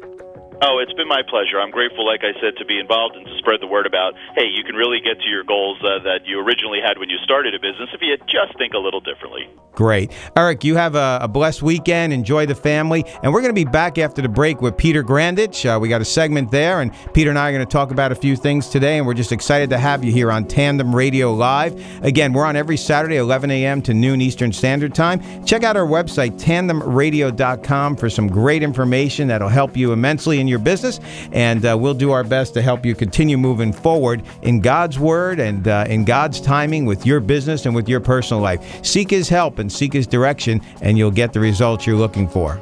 Oh, it's been my pleasure. I'm grateful, like I said, to be involved and to spread the word about, hey, you can really get to your goals uh, that you originally had when you started a business if you just think a little differently. Great. Eric, you have a, a blessed weekend. Enjoy the family. And we're going to be back after the break with Peter Grandich. Uh, we got a segment there, and Peter and I are going to talk about a few things today. And we're just excited to have you here on Tandem Radio Live. Again, we're on every Saturday, 11 a.m. to noon Eastern Standard Time. Check out our website, tandemradio.com, for some great information that'll help you immensely in your business. And uh, we'll do our best to help you continue moving forward in God's Word and uh, in God's timing with your business and with your personal life. Seek His help and seek His direction, and you'll get the results you're looking for.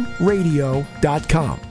tandemradio.com.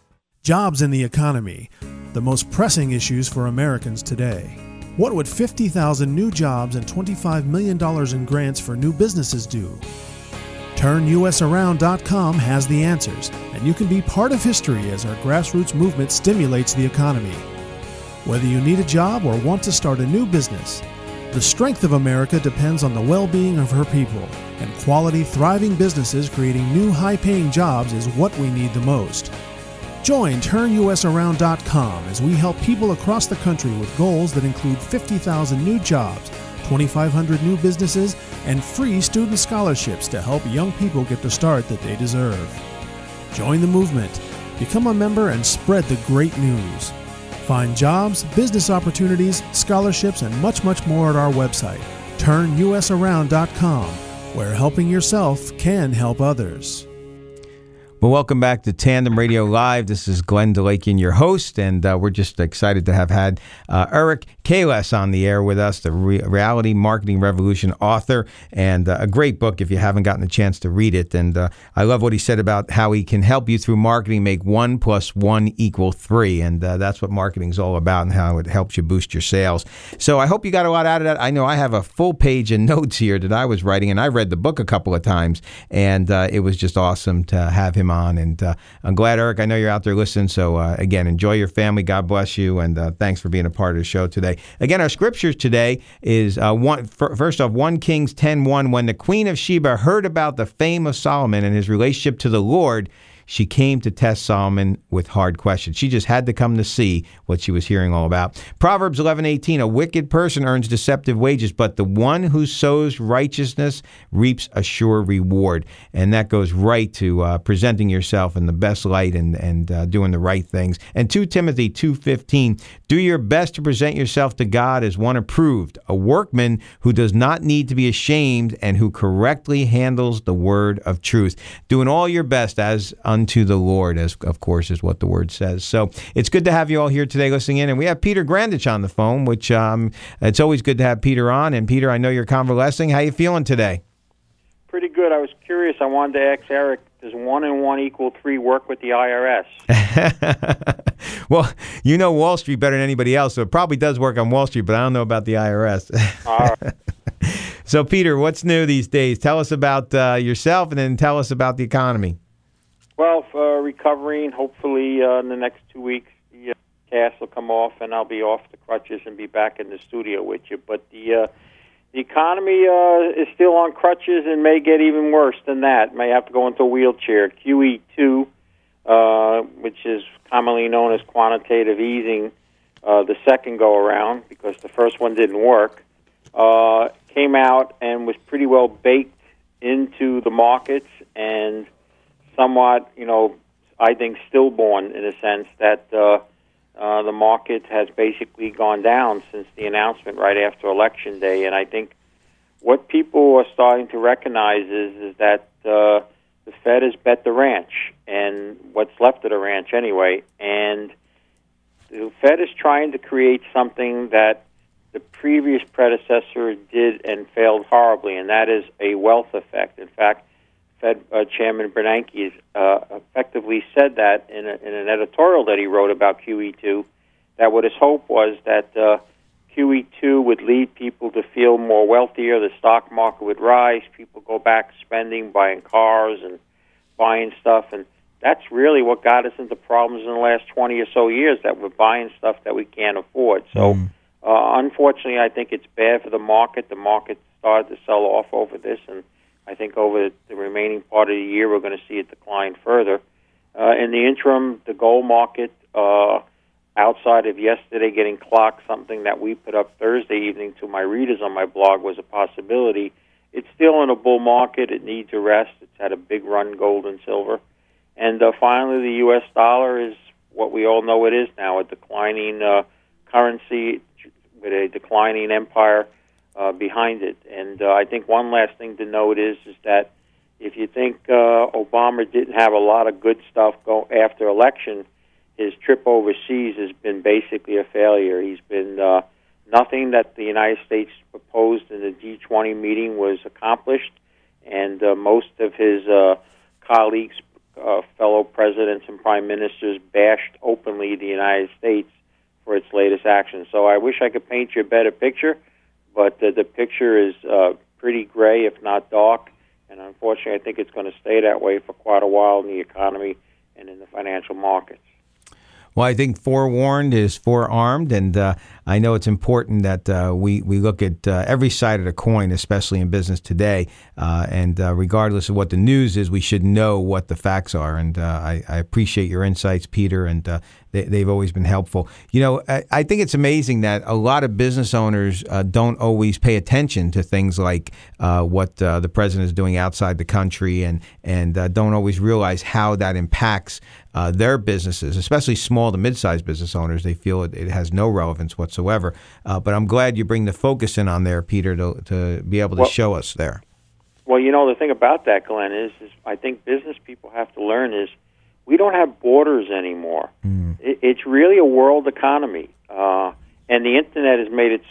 Jobs in the economy, the most pressing issues for Americans today. What would 50,000 new jobs and $25 million in grants for new businesses do? TurnUSAround.com has the answers, and you can be part of history as our grassroots movement stimulates the economy. Whether you need a job or want to start a new business, the strength of America depends on the well being of her people, and quality, thriving businesses creating new high paying jobs is what we need the most. Join TurnUSAround.com as we help people across the country with goals that include 50,000 new jobs, 2,500 new businesses, and free student scholarships to help young people get the start that they deserve. Join the movement, become a member, and spread the great news. Find jobs, business opportunities, scholarships, and much, much more at our website, TurnUSAround.com, where helping yourself can help others. Well, welcome back to Tandem Radio Live. This is Glenn DeLakian, your host, and uh, we're just excited to have had uh, Eric Keiles on the air with us, the Re- Reality Marketing Revolution author, and uh, a great book if you haven't gotten a chance to read it. And uh, I love what he said about how he can help you through marketing make one plus one equal three. And uh, that's what marketing's all about and how it helps you boost your sales. So I hope you got a lot out of that. I know I have a full page of notes here that I was writing, and I read the book a couple of times, and uh, it was just awesome to have him on. And uh, I'm glad, Eric, I know you're out there listening. So uh, again, enjoy your family. God bless you, and thanks for being a part of the show today. Again, our scriptures today is uh, First off, one Kings 10:1. When the Queen of Sheba heard about the fame of Solomon and his relationship to the Lord, she came to test Solomon with hard questions. She just had to come to see what she was hearing all about. Proverbs 11:18 A wicked person earns deceptive wages, but the one who sows righteousness reaps a sure reward. And that goes right to uh, presenting yourself in the best light and and uh, doing the right things. And 2 Timothy 2:15 Do your best to present yourself to God as one approved, a workman who does not need to be ashamed and who correctly handles the word of truth. Doing all your best as unto the Lord, as of course is what the word says. So it's good to have you all here today listening in. And we have Peter Grandich on the phone, which um, it's always good to have Peter on. And Peter, I know you're convalescing. How you feeling today? Pretty good. I was curious. I wanted to ask Eric, does one and one equal three work with the IRS? well, you know Wall Street better than anybody else, so it probably does work on Wall Street, but I don't know about the IRS. All right. so, Peter, what's new these days? Tell us about uh, yourself and then tell us about the economy. Well, uh, recovering. Hopefully, uh, in the next two weeks, the uh, cast will come off, and I'll be off the crutches and be back in the studio with you. But the uh, the economy uh, is still on crutches and may get even worse than that. May have to go into a wheelchair. QE two, uh, which is commonly known as quantitative easing, uh, the second go around because the first one didn't work, uh, came out and was pretty well baked into the markets and somewhat, you know, I think stillborn in a sense that uh, uh, the market has basically gone down since the announcement right after election day, and I think what people are starting to recognize is is that uh, the Fed has bet the ranch, and what's left of the ranch anyway, and the Fed is trying to create something that the previous predecessor did and failed horribly, and that is a wealth effect. In fact, Fed uh, Chairman Bernanke has uh, effectively said that in, a, in an editorial that he wrote about QE2, that what his hope was that uh, QE2 would lead people to feel more wealthier, the stock market would rise, people go back spending, buying cars and buying stuff, and that's really what got us into problems in the last 20 or so years that we're buying stuff that we can't afford. So, uh, unfortunately, I think it's bad for the market. The market started to sell off over this, and I think over the remaining part of the year, we're going to see it decline further. Uh, in the interim, the gold market, uh, outside of yesterday getting clocked, something that we put up Thursday evening to my readers on my blog was a possibility. It's still in a bull market. It needs a rest. It's had a big run, gold and silver. And uh, finally, the U.S. dollar is what we all know it is now a declining uh, currency with a declining empire uh, behind it. And uh, I think one last thing to note is is that if you think uh, Obama didn't have a lot of good stuff go after election, his trip overseas has been basically a failure. He's been uh, nothing that the United States proposed in the G20 meeting was accomplished, and uh, most of his uh, colleagues, uh, fellow presidents and prime ministers, bashed openly the United States for its latest actions. So I wish I could paint you a better picture but uh, the picture is uh, pretty gray, if not dark. And unfortunately, I think it's going to stay that way for quite a while in the economy and in the financial markets. Well, I think forewarned is forearmed, and uh, I know it's important that uh, we we look at uh, every side of the coin, especially in business today. Uh, and uh, regardless of what the news is, we should know what the facts are. And uh, I, I appreciate your insights, Peter, and they, have always been helpful. You know, I, I, think it's amazing that a lot of business owners uh, don't always pay attention to things like uh, what uh, the president is doing outside the country, and and don't always realize how that impacts their businesses, especially small to mid-sized business owners. They feel it, it has no relevance whatsoever. Uh, but I'm glad you bring the focus in on there, Peter, to, to be able to well, show us there. Well, you know, the thing about that, Glenn, is, is I think business people have to learn is we don't have borders anymore. Mm. It, it's really a world economy. Uh, and the internet has made it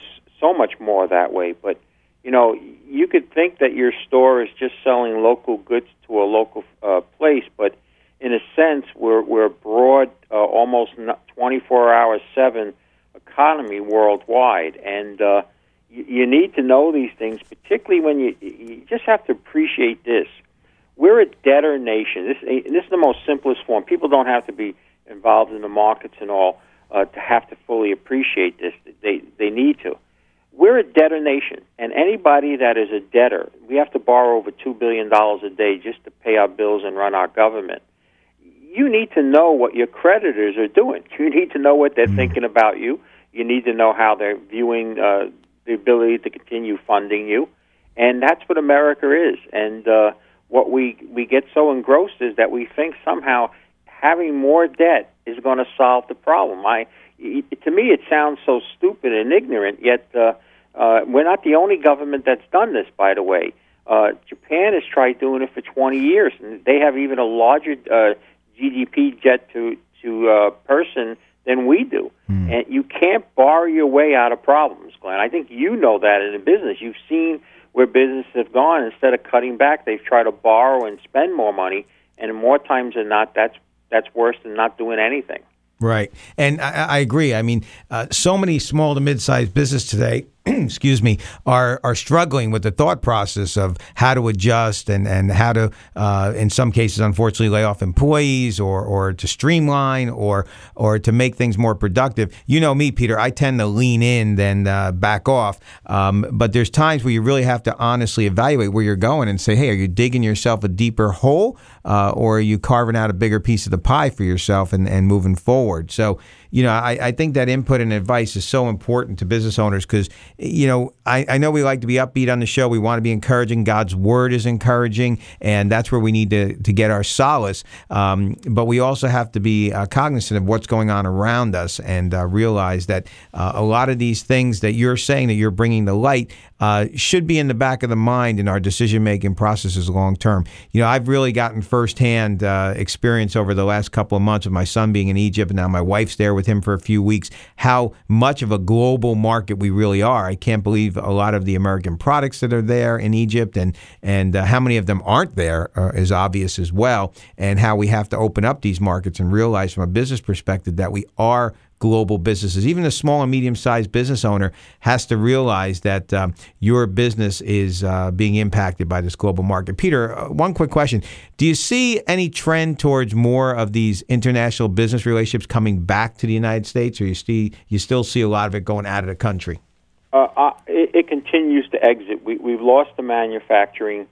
so much more that way. But you know, you could think that your store is just selling local goods to a local uh, place, but in a sense, we're we're broad, uh, almost 24 hours seven economy worldwide, and uh, you, you need to know these things, particularly when you you just have to appreciate this. We're a debtor nation. This this is the most simplest form. People don't have to be involved in the markets and all uh, to have to fully appreciate this. They they need to we're a debtor nation, and anybody that is a debtor, we have to borrow over $2 billion a day just to pay our bills and run our government. You need to know what your creditors are doing. You need to know what they're mm. thinking about you. You need to know how they're viewing uh, the ability to continue funding you. And that's what America is. And uh, what we, we get so engrossed is that we think somehow having more debt is going to solve the problem. I, to me, it sounds so stupid and ignorant. Yet uh, uh, we're not the only government that's done this. By the way, uh, Japan has tried doing it for 20 years, and they have even a larger uh, GDP jet to to uh, person than we do. Mm. And you can't borrow your way out of problems, Glenn. I think you know that in the business. You've seen where businesses have gone. Instead of cutting back, they've tried to borrow and spend more money, and more times than not, that's that's worse than not doing anything. Right. And I, I agree. I mean, uh, so many small to mid sized business today excuse me, are are struggling with the thought process of how to adjust and and how to, uh, in some cases, unfortunately, lay off employees or or to streamline or or to make things more productive. You know me, Peter. I tend to lean in than uh, back off. Um, but there's times where you really have to honestly evaluate where you're going and say, hey, are you digging yourself a deeper hole, uh, or are you carving out a bigger piece of the pie for yourself and and moving forward? So you know, I, I think that input and advice is so important to business owners because, you know, I, I know we like to be upbeat on the show. We want to be encouraging. God's word is encouraging, and that's where we need to, to get our solace. Um, but we also have to be uh, cognizant of what's going on around us and uh, realize that uh, a lot of these things that you're saying that you're bringing to light uh, should be in the back of the mind in our decision making processes long term. You know, I've really gotten firsthand uh, experience over the last couple of months of my son being in Egypt, and now my wife's there with him for a few weeks. How much of a global market we really are. I can't believe a lot of the American products that are there in Egypt, and and uh, how many of them aren't there uh, is obvious as well. And how we have to open up these markets and realize from a business perspective that we are global businesses. Even a small and medium sized business owner has to realize that um, your business is uh, being impacted by this global market. Peter, uh, one quick question. Do you see any trend towards more of these international business relationships coming back to the United States, or you, see, you still see a lot of it going out of the country? Uh, it, it, continues to exit. We, have lost the manufacturing.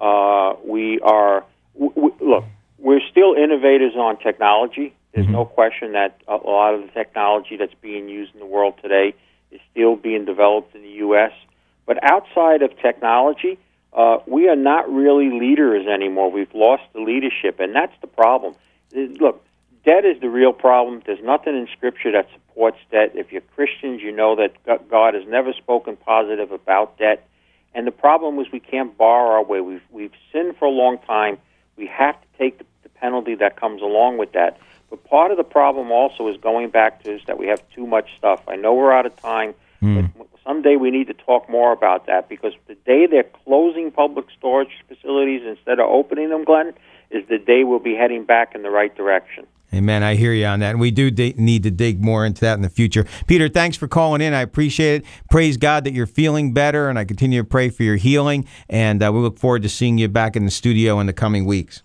Uh, we are, look, we're still innovators on technology there's mm-hmm. no question that a lot of the technology that's being used in the world today is still being developed in the U.S. But outside of technology, uh, we are not really leaders anymore. We've lost the leadership, and that's the problem. Look, debt is the real problem. There's nothing in Scripture that supports debt. If you're Christians, you know that God has never spoken positive about debt. And the problem is we can't borrow our way. We've we've sinned for a long time. We have to take the, the penalty that comes along with that. But part of the problem also is going back to is that we have too much stuff. I know we're out of time, mm. but someday we need to talk more about that because the day they're closing public storage facilities instead of opening them, Glenn, is the day we'll be heading back in the right direction. Amen. I hear you on that. And we do d- need to dig more into that in the future. Peter, thanks for calling in. I appreciate it. Praise God that you're feeling better, and I continue to pray for your healing. And uh, we look forward to seeing you back in the studio in the coming weeks.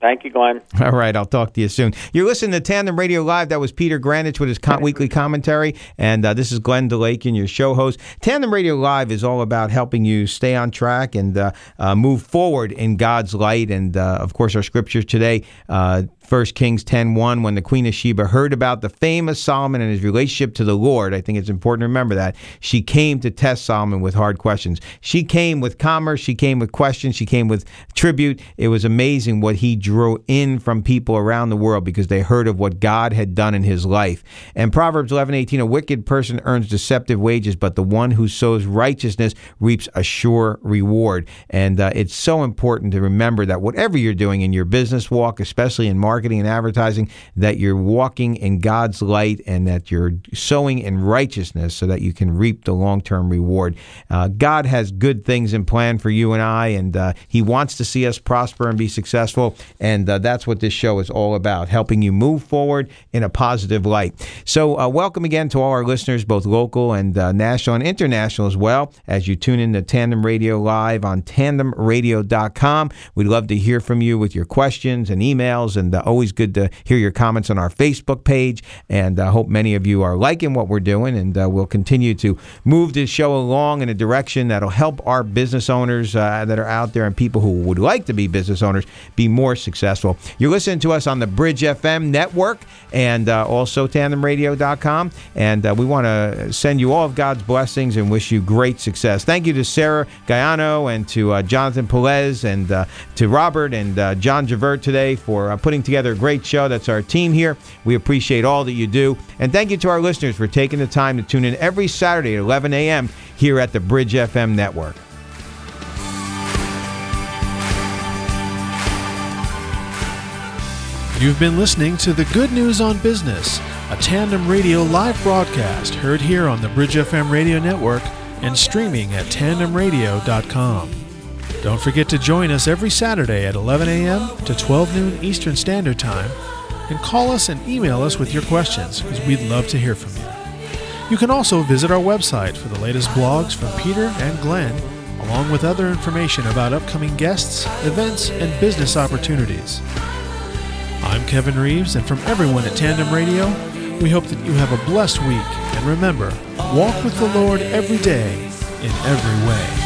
Thank you, Glenn. All right, I'll talk to you soon. You're listening to Tandem Radio Live. That was Peter Grandich with his con- weekly commentary, and uh, this is Glenn DeLakian, your show host. Tandem Radio Live is all about helping you stay on track and uh, uh, move forward in God's light. And uh, of course, our scripture today uh, 1 Kings 10:1 when the Queen of Sheba heard about the fame of Solomon and his relationship to the Lord, I think it's important to remember that. She came to test Solomon with hard questions. She came with commerce, she came with questions, she came with tribute. It was amazing what he drew in from people around the world because they heard of what God had done in his life. And Proverbs 11:18, a wicked person earns deceptive wages, but the one who sows righteousness reaps a sure reward. And uh, it's so important to remember that whatever you're doing in your business walk, especially in marketing and advertising, that you're walking in God's light and that you're sowing in righteousness so that you can reap the long-term reward. Uh, God has good things in plan for you and I, and uh, He wants to see us prosper and be successful. And uh, that's what this show is all about, helping you move forward in a positive light. So, uh, welcome again to all our listeners, both local and uh, national and international as well, as you tune in to Tandem Radio Live on tandemradio.com. We'd love to hear from you with your questions and emails, and uh, always good to hear your comments on our Facebook page. And I hope many of you are liking what we're doing, and we'll continue to move this show along in a direction that'll help our business owners uh, that are out there and people who would like to be business owners be more successful. You're listening to us on the Bridge FM network and uh, also tandemradio.com. And uh, we want to send you all of God's blessings and wish you great success. Thank you to Sarah Gaiano and to uh, Jonathan Pelez and uh, to Robert and uh, John Javert today for putting together a great show. That's our team here. We appreciate all that you do. And thank you to our listeners for taking the time to tune in every Saturday at 11 a.m. here at the Bridge FM network. You've been listening to the Good News on Business, a tandem radio live broadcast heard here on the Bridge FM radio network and streaming at tandemradio.com. Don't forget to join us every Saturday at 11 a.m. to 12 noon Eastern Standard Time and call us and email us with your questions because we'd love to hear from you. You can also visit our website for the latest blogs from Peter and Glenn, along with other information about upcoming guests, events, and business opportunities. I'm Kevin Reeves, and from everyone at Tandem Radio, we hope that you have a blessed week. And remember, walk with the Lord every day in every way.